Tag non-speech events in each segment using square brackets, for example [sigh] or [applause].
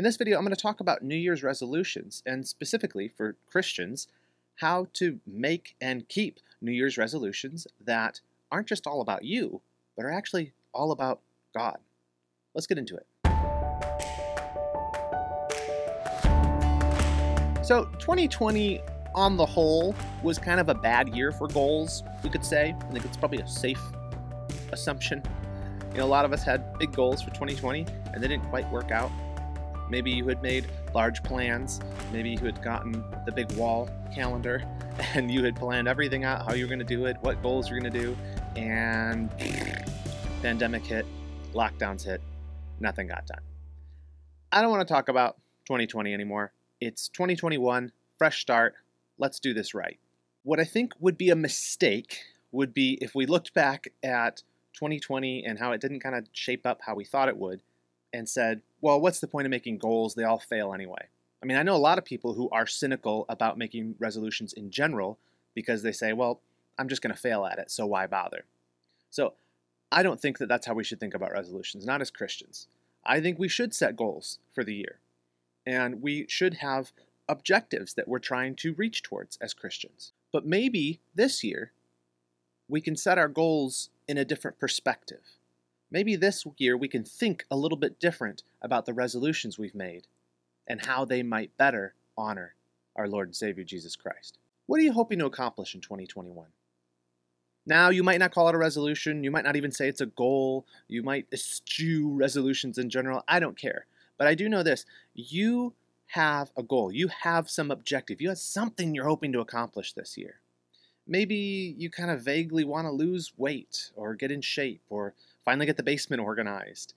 In this video, I'm going to talk about New Year's resolutions, and specifically for Christians, how to make and keep New Year's resolutions that aren't just all about you, but are actually all about God. Let's get into it. So, 2020 on the whole was kind of a bad year for goals, we could say. I think it's probably a safe assumption. You know, a lot of us had big goals for 2020 and they didn't quite work out. Maybe you had made large plans. Maybe you had gotten the big wall calendar [laughs] and you had planned everything out, how you were going to do it, what goals you're going to do, and pandemic hit, lockdowns hit, nothing got done. I don't want to talk about 2020 anymore. It's 2021, fresh start. Let's do this right. What I think would be a mistake would be if we looked back at 2020 and how it didn't kind of shape up how we thought it would and said, well, what's the point of making goals? They all fail anyway. I mean, I know a lot of people who are cynical about making resolutions in general because they say, well, I'm just going to fail at it, so why bother? So I don't think that that's how we should think about resolutions, not as Christians. I think we should set goals for the year, and we should have objectives that we're trying to reach towards as Christians. But maybe this year, we can set our goals in a different perspective. Maybe this year we can think a little bit different about the resolutions we've made and how they might better honor our Lord and Savior Jesus Christ. What are you hoping to accomplish in 2021? Now, you might not call it a resolution, you might not even say it's a goal, you might eschew resolutions in general. I don't care. But I do know this you have a goal, you have some objective, you have something you're hoping to accomplish this year. Maybe you kind of vaguely want to lose weight or get in shape or finally get the basement organized.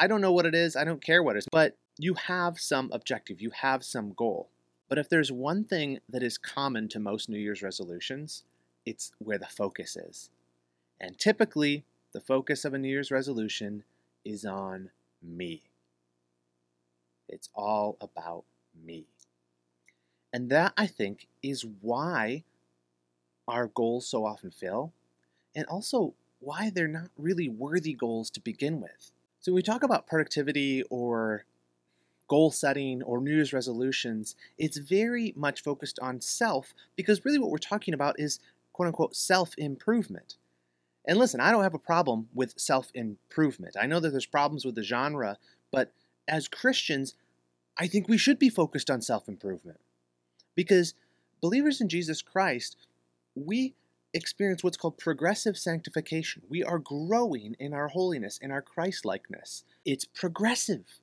I don't know what it is, I don't care what it is, but you have some objective, you have some goal. But if there's one thing that is common to most New Year's resolutions, it's where the focus is. And typically, the focus of a New Year's resolution is on me. It's all about me. And that, I think, is why our goals so often fail, and also why they're not really worthy goals to begin with. So, when we talk about productivity or goal setting or New Year's resolutions, it's very much focused on self because really what we're talking about is quote unquote self improvement. And listen, I don't have a problem with self improvement. I know that there's problems with the genre, but as Christians, I think we should be focused on self improvement. Because believers in Jesus Christ, we experience what's called progressive sanctification. We are growing in our holiness, in our Christ likeness. It's progressive,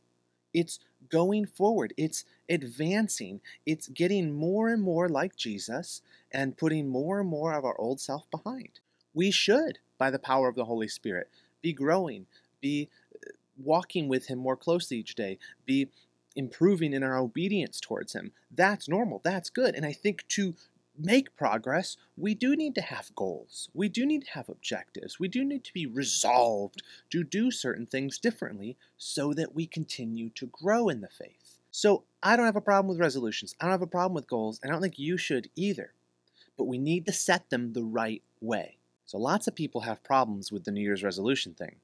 it's going forward, it's advancing, it's getting more and more like Jesus and putting more and more of our old self behind. We should, by the power of the Holy Spirit, be growing, be uh, walking with Him more closely each day, be improving in our obedience towards Him. That's normal, that's good. And I think to make progress, we do need to have goals. We do need to have objectives. We do need to be resolved to do certain things differently so that we continue to grow in the faith. So I don't have a problem with resolutions. I don't have a problem with goals. and I don't think you should either. But we need to set them the right way. So lots of people have problems with the New Year's resolution thing.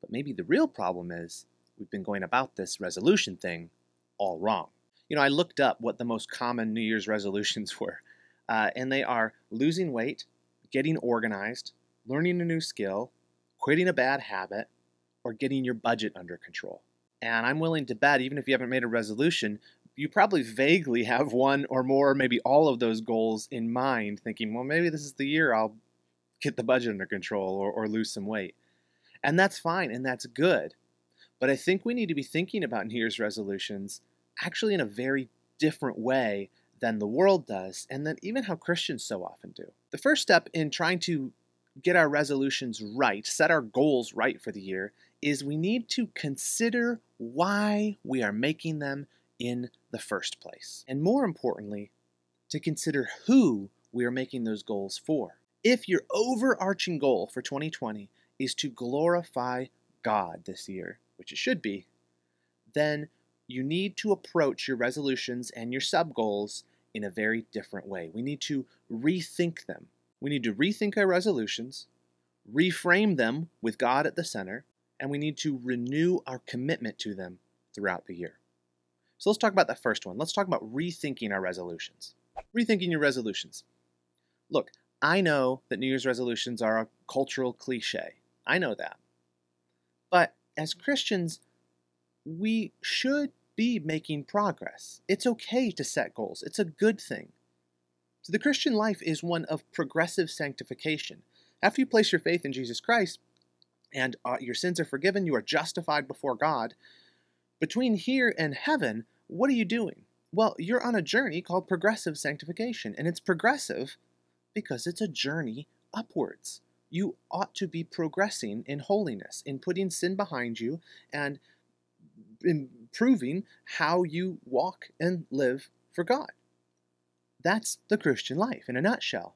But maybe the real problem is we've been going about this resolution thing all wrong. You know, I looked up what the most common New Year's resolutions [laughs] were uh, and they are losing weight, getting organized, learning a new skill, quitting a bad habit, or getting your budget under control. And I'm willing to bet, even if you haven't made a resolution, you probably vaguely [laughs] have one or more, maybe all of those goals in mind, thinking, well, maybe this is the year I'll get the budget under control or, or lose some weight. And that's fine and that's good. But I think we need to be thinking about New Year's resolutions actually in a very different way than the world does, and then even how Christians so often do. The first step in trying to get our resolutions right, set our goals right for the year, is we need to consider why we are making them in the first place. And more importantly, to consider who we are making those goals for. If your overarching goal for 2020 is to glorify God this year, which it should be, then you need to approach your resolutions and your sub goals in a very different way. We need to rethink them. We need to rethink our resolutions, reframe them with God at the center, and we need to renew our commitment to them throughout the year. So let's talk about the first one. Let's talk about rethinking our resolutions. Rethinking your resolutions. Look, I know that New Year's resolutions are a cultural cliche. I know that. But as Christians, we should be making progress. It's okay to set goals, it's a good thing. So the Christian life is one of progressive sanctification. After you place your faith in Jesus Christ and uh, your sins are forgiven, you are justified before God. Between here and heaven, what are you doing? Well, you're on a journey called progressive sanctification, and it's progressive because it's a journey upwards. You ought to be progressing in holiness, in putting sin behind you, and improving how you walk and live for God. That's the Christian life in a nutshell.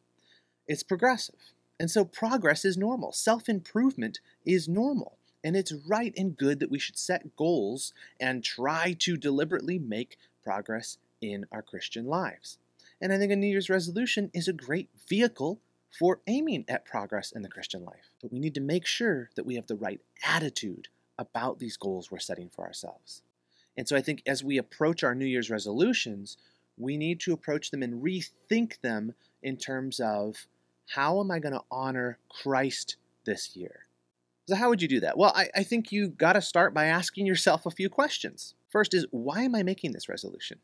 It's progressive. And so progress is normal. Self improvement is normal. And it's right and good that we should set goals and try to deliberately make progress in our Christian lives. And I think a New Year's resolution is a great vehicle for aiming at progress in the Christian life. But we need to make sure that we have the right attitude about these goals we're setting for ourselves. And so I think as we approach our New Year's resolutions, we need to approach them and rethink them in terms of how am I going to honor Christ this year? So, how would you do that? Well, I, I think you got to start by asking yourself a few questions. First is, why am I making this resolution?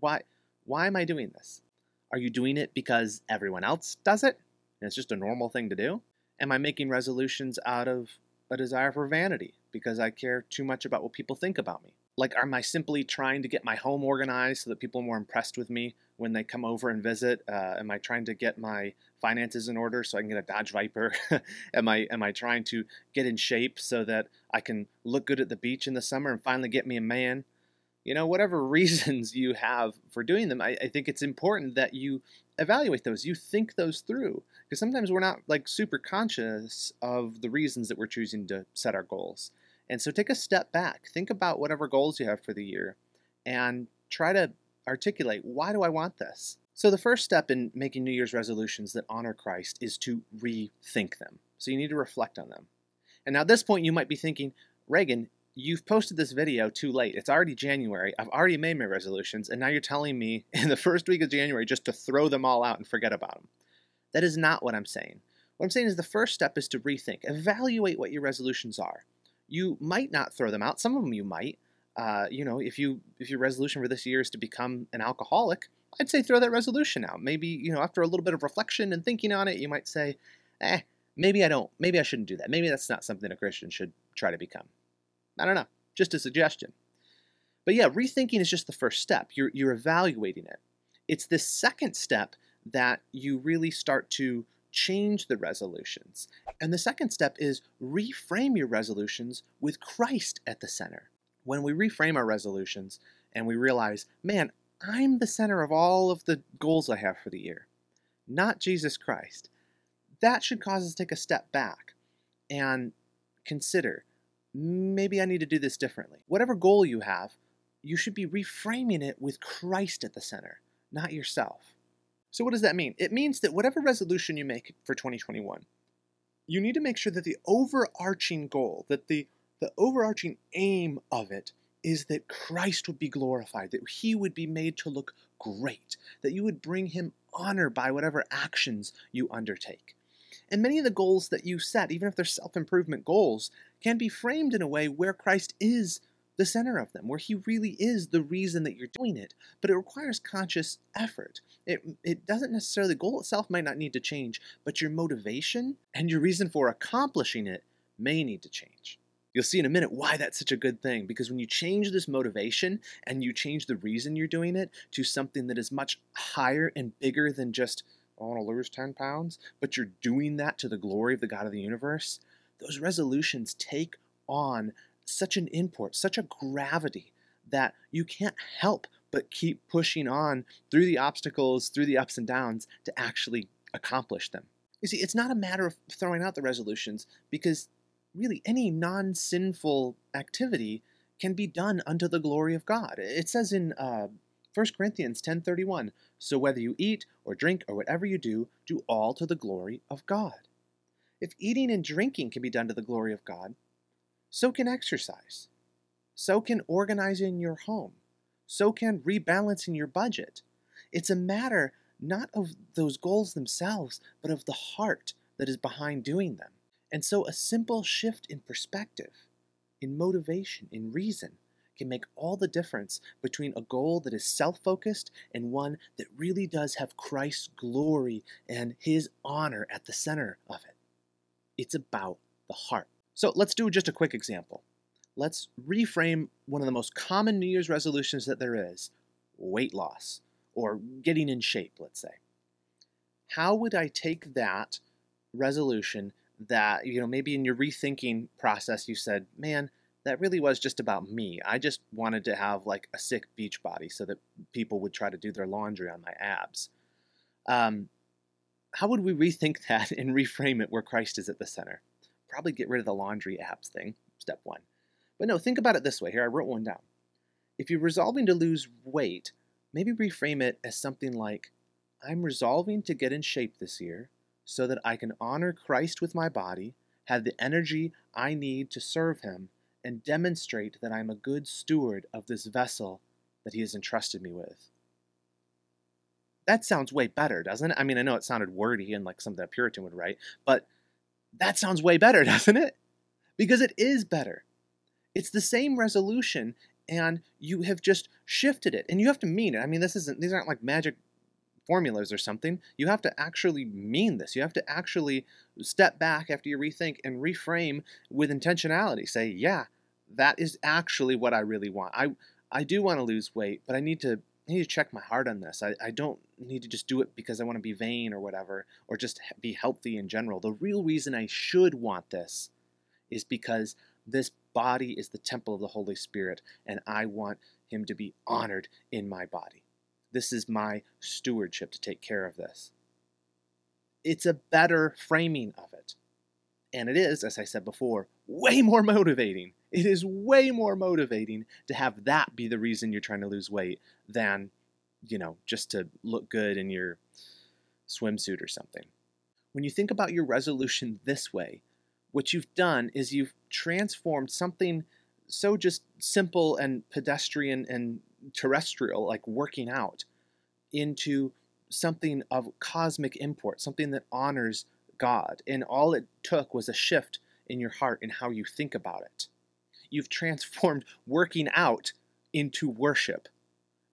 Why, why am I doing this? Are you doing it because everyone else does it? And it's just a normal thing to do? Am I making resolutions out of a desire for vanity because I care too much about what people think about me? Like, am I simply trying to get my home organized so that people are more impressed with me when they come over and visit? Uh, am I trying to get my finances in order so I can get a Dodge Viper? [laughs] am I am I trying to get in shape so that I can look good at the beach in the summer and finally get me a man? You know, whatever [laughs] reasons you have for doing them, I, I think it's important that you evaluate those. You think those through because sometimes we're not like super conscious of the reasons that we're choosing to set our goals. And so take a step back, think about whatever goals you have for the year, and try to articulate why do I want this? So, the first step in making New Year's resolutions that honor Christ is to rethink them. So, you need to reflect on them. And now, at this point, you might be thinking, Reagan, you've posted this video too late. It's already January. I've already made my resolutions, and now you're telling me [laughs] in the first week of January just to throw them all out and forget about them. That is not what I'm saying. What I'm saying is the first step is to rethink, evaluate what your resolutions are you might not throw them out. Some of them you might. Uh, you know, if you if your resolution for this year is to become an alcoholic, I'd say throw that resolution out. Maybe you know after a little bit of reflection and thinking on it, you might say, eh, maybe I don't. Maybe I shouldn't do that. Maybe that's not something a Christian should try to become. I don't know. Just a suggestion. But yeah, rethinking is just the first step. You're you're evaluating it. It's the second step that you really start to change the resolutions. And the second step is reframe your resolutions with Christ at the center. When we reframe our resolutions and we realize, man, I'm the center of all of the goals I have for the year, not Jesus Christ, that should cause us to take a step back and consider maybe I need to do this differently. Whatever goal you have, you should be reframing it with Christ at the center, not yourself. So, what does that mean? It means that whatever resolution you make for 2021, you need to make sure that the overarching goal, that the, the overarching aim of it is that Christ would be glorified, that he would be made to look great, that you would bring him honor by whatever actions you undertake. And many of the goals that you set, even if they're self improvement goals, can be framed in a way where Christ is the center of them, where He really is the reason that you're doing it. But it requires conscious effort. It, it doesn't necessarily, the goal itself might not need to change, but your motivation and your reason for accomplishing it may need to change. You'll see in a minute why that's such a good thing because when you change this motivation and you change the reason you're doing it to something that is much higher and bigger than just, oh, I want to lose 10 pounds, but you're doing that to the glory of the God of the universe, those resolutions take on such an import, such a gravity that you can't help but keep pushing on through the obstacles, through the ups and downs to actually accomplish them. You see, it's not a matter of throwing out the resolutions because really any non sinful activity can be done unto the glory of God. It says in uh, 1 Corinthians 10:31, "So whether you eat or drink or whatever you do, do all to the glory of God." If eating and drinking can be done to the glory of God, so can exercise. So can organizing your home. So can rebalancing your budget. It's a matter not of those goals themselves, but of the heart that is behind doing them. And so a simple shift in perspective, in motivation, in reason, can make all the difference between a goal that is self focused and one that really does have Christ's glory and his honor at the center of it. It's about the heart. So let's do just a quick example. Let's reframe one of the most common New Year's resolutions that there is weight loss or getting in shape, let's say. How would I take that resolution that, you know, maybe in your rethinking process you said, man, that really was just about me. I just wanted to have like a sick beach body so that people would try to do their laundry on my abs. Um, how would we rethink [laughs] that and reframe it where Christ is at the center? Probably get rid of the laundry apps thing, step one. But no, think about it this way. Here, I wrote one down. If you're resolving to lose weight, maybe reframe it as something like I'm resolving to get in shape this year so that I can honor Christ with my body, have the energy I need to serve Him, and demonstrate that I'm a good steward of this vessel that He has entrusted me with. That sounds way better, doesn't it? I mean, I know it sounded wordy and like something a Puritan would write, but that sounds way better, [laughs] doesn't it? Because it is better. It's the same resolution, and you have just shifted it. And you have to mean it. I mean, this isn't these aren't like magic formulas or something. You have to actually mean this. You have to actually step back after you rethink and reframe with intentionality. Say, yeah, that is actually what I really want. I I do want to lose weight, but I need to I need to check my heart on this. I, I don't need to just do it because I want to be vain or whatever, or just be healthy in general. The real reason I should want this is because this body is the temple of the Holy Spirit, and I want Him to be honored in my body. This is my stewardship to take care of this. It's a better framing of it. And it is, as I said before, way more motivating. It is way more motivating to have that be the reason you're trying to lose weight than, you know, just to look good in your swimsuit or something. When you think about your resolution this way, what you've done is you've transformed something so just simple and pedestrian and terrestrial, like working out, into something of cosmic import, something that honors God. And all it took was a shift in your heart and how you think about it. You've transformed working out into worship,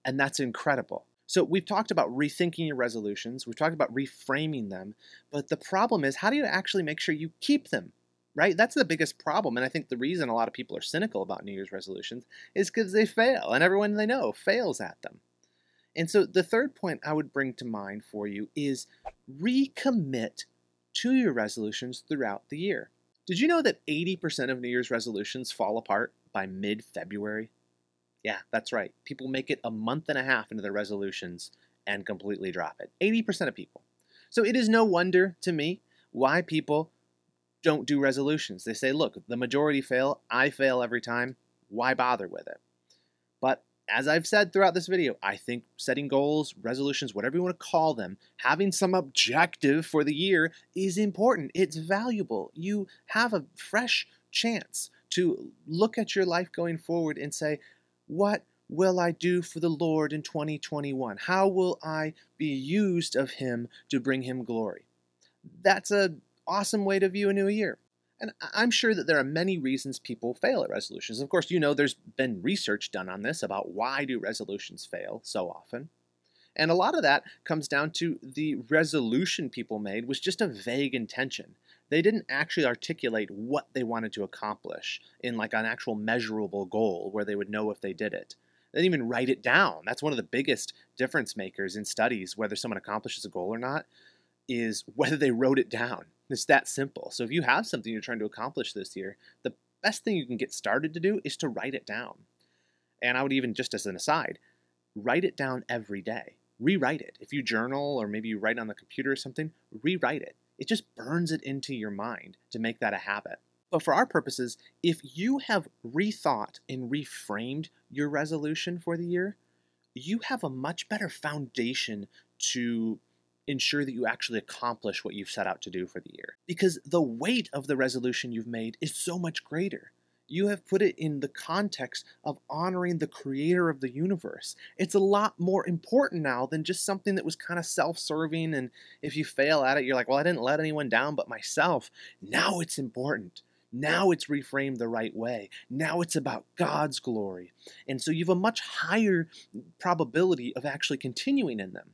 and that's incredible. So, we've talked about rethinking your resolutions, we've talked about reframing them, but the problem is how do you actually make sure you keep them? right? That's the biggest problem. And I think the reason a lot of people are cynical about New Year's resolutions is because they fail, and everyone they know fails at them. And so the third point I would bring to mind for you is recommit to your resolutions throughout the year. Did you know that 80% of New Year's resolutions fall apart by mid February? Yeah, that's right. People make it a month and a half into their resolutions and completely drop it. 80% of people. So it is no wonder to me why people don't do resolutions. They say, look, the majority fail, I fail every time, why bother with it? As I've said throughout this video, I think setting goals, resolutions, whatever you want to call them, having some objective for the year is important. It's valuable. You have a fresh chance to look at your life going forward and say, what will I do for the Lord in 2021? How will I be used of Him to bring Him glory? That's a awesome way to view a new year. And I'm sure that there are many reasons people fail at resolutions. Of course, you know there's been research done on this about why do resolutions fail so often. And a lot of that comes down to the resolution people made was just a vague intention. They didn't actually articulate what they wanted to accomplish in like an actual measurable goal where they would know if they did it. They didn't even write it down. That's one of the biggest difference makers in studies whether someone accomplishes a goal or not is whether they wrote it down. It's that simple. So if you have something you're trying to accomplish this year, the best thing you can get started to do is to write it down. And I would even, just as an aside, write it down every day. Rewrite it. If you journal or maybe you write on the computer or something, rewrite it. It just burns it into your mind to make that a habit. But for our purposes, if you have rethought and reframed your resolution for the year, you have a much better foundation to ensure that you actually accomplish what you've set out to do for the year. Because the weight of the resolution you've made is so much greater. You have put it in the context of honoring the creator of the universe. It's a lot more important now than just something that was kind of self serving. And if you fail at it, you're like, well, I didn't let anyone down but myself. Now it's important. Now it's reframed the right way. Now it's about God's glory. And so you have a much higher probability of actually continuing in them.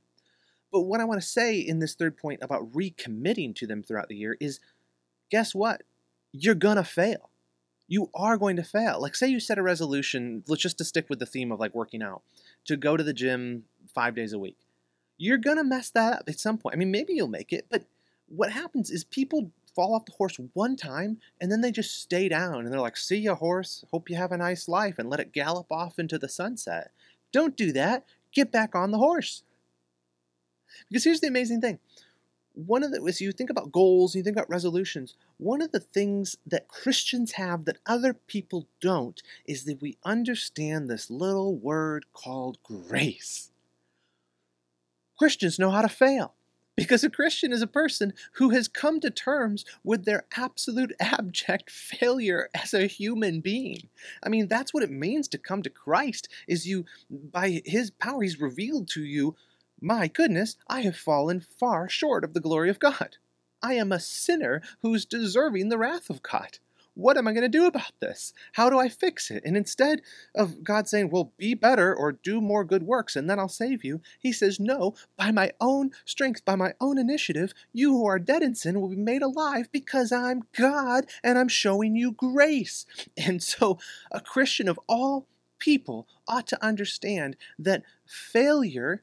But what I want to say in this third point about recommitting to them throughout the year is guess what? You're going to fail. You are going to fail. Like, say you set a resolution, let's just to stick with the theme of like working out, to go to the gym five days a week. You're going to mess that up at some point. I mean, maybe you'll make it, but what happens is people fall off the horse one time and then they just stay down and they're like, see ya, horse. Hope you have a nice life and let it gallop off into the sunset. Don't do that. Get back on the horse. Because here's the amazing thing. One of the, as you think about goals, you think about resolutions, one of the things that Christians have that other people don't is that we understand this little word called grace. Christians know how to fail. Because a Christian is a person who has come to terms with their absolute [laughs] abject failure as a human being. I mean, that's what it means to come to Christ is you by his power he's revealed to you, my goodness, I have fallen far short of the glory of God. I am a sinner who's deserving the wrath of God what am I going to do about this? How do I fix it? And instead of God saying, well, be better or do more good works and then I'll save you, he says, no, by my own strength, by my own initiative, you who are dead in sin will be made alive because I'm God and I'm showing you grace. And so a Christian of all people ought to understand that failure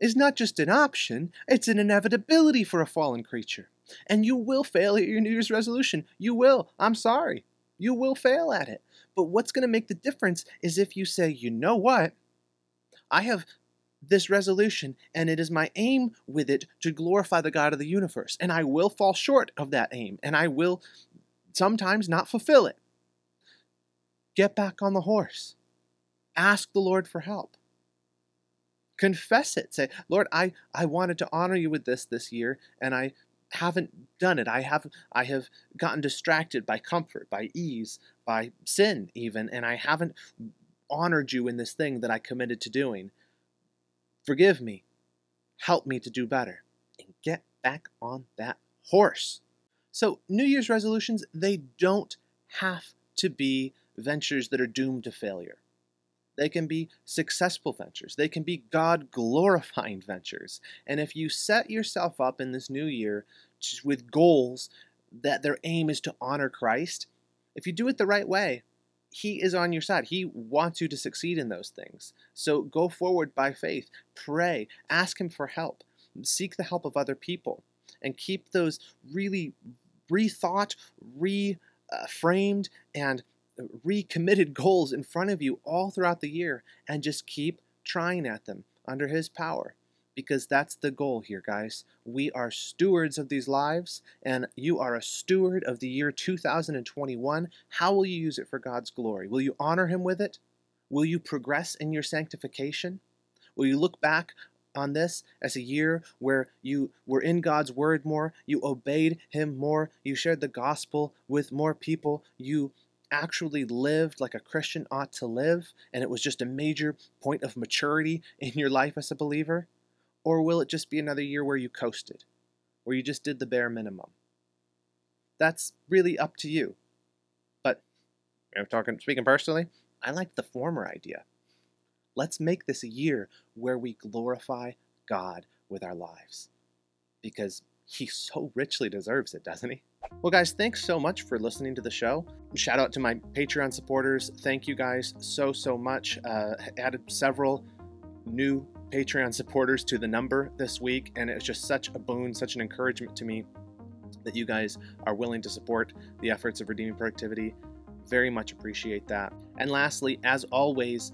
is not just an option, it's an inevitability for a fallen creature. And you will fail at your New Year's resolution. You will. I'm sorry. You will fail at it. But what's going to make the difference is if you say, you know what? I have this resolution, and it is my aim with it to glorify the God of the universe. And I will fall short of that aim, and I will sometimes not fulfill it. Get back on the horse. Ask the Lord for help. Confess it. Say, Lord, I, I wanted to honor you with this this year, and I haven't done it. I have I have gotten distracted by comfort, by ease, by sin even, and I haven't honored you in this thing that I committed to doing. Forgive me. Help me to do better and get back on that horse. So, New Year's resolutions, they don't have to be ventures that are doomed to failure. They can be successful ventures. They can be God glorifying ventures. And if you set yourself up in this new year with goals that their aim is to honor Christ, if you do it the right way, he is on your side. He wants you to succeed in those things. So go forward by faith. Pray. Ask Him for help. Seek the help of other people. And keep those really rethought, reframed, uh, and recommitted [laughs] goals in front of you all throughout the year and just keep trying at them under His power. Because that's the goal here, guys. We are stewards of these lives, and you are a steward of the year 2021. How will you use it for God's glory? Will you honor Him with it? Will you progress in your sanctification? Will you look back on this as a year where you were in God's word more, you obeyed Him more, you shared the gospel with more people, you actually lived like a Christian ought to live, and it was just a major point of maturity [laughs] in your life as a believer? Or will it just be another year where you coasted, where you just did the bare minimum? That's really up to you. But I'm talking speaking personally, I like the former idea. Let's make this a year where we glorify God with our lives. Because he so richly deserves it, doesn't he? Well, guys, thanks so much for listening to the show. Shout out to my Patreon supporters. Thank you guys so, so much. Uh, added several new Patreon supporters to the number this week, and it's just such a boon, such an encouragement to me that you guys are willing to support the efforts of Redeeming Productivity. Very much appreciate that. And lastly, as always,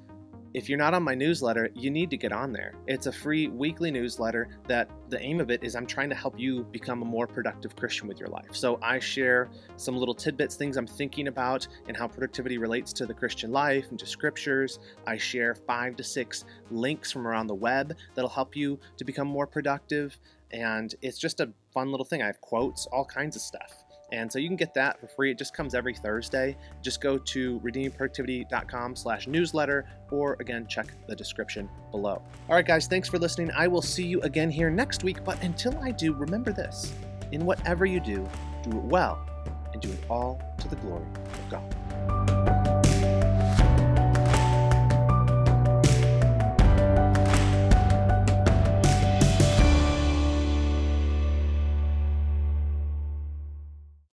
if you're not on my newsletter, you need to get on there. It's a free weekly newsletter that the aim of it is I'm trying to help you become a more productive Christian with your life. So I share some little tidbits, things I'm thinking about, and how productivity relates to the Christian life and to scriptures. I share five to six links from around the web that'll help you to become more productive. And it's just a fun little thing. I have quotes, all kinds of stuff. And so you can get that for free. It just comes every Thursday. Just go to redeemingproductivity.com slash newsletter, or again, check the description below. All right, guys, thanks for listening. I will see you again here next week. But until I do, remember this in whatever you do, do it well and do it all to the glory of God.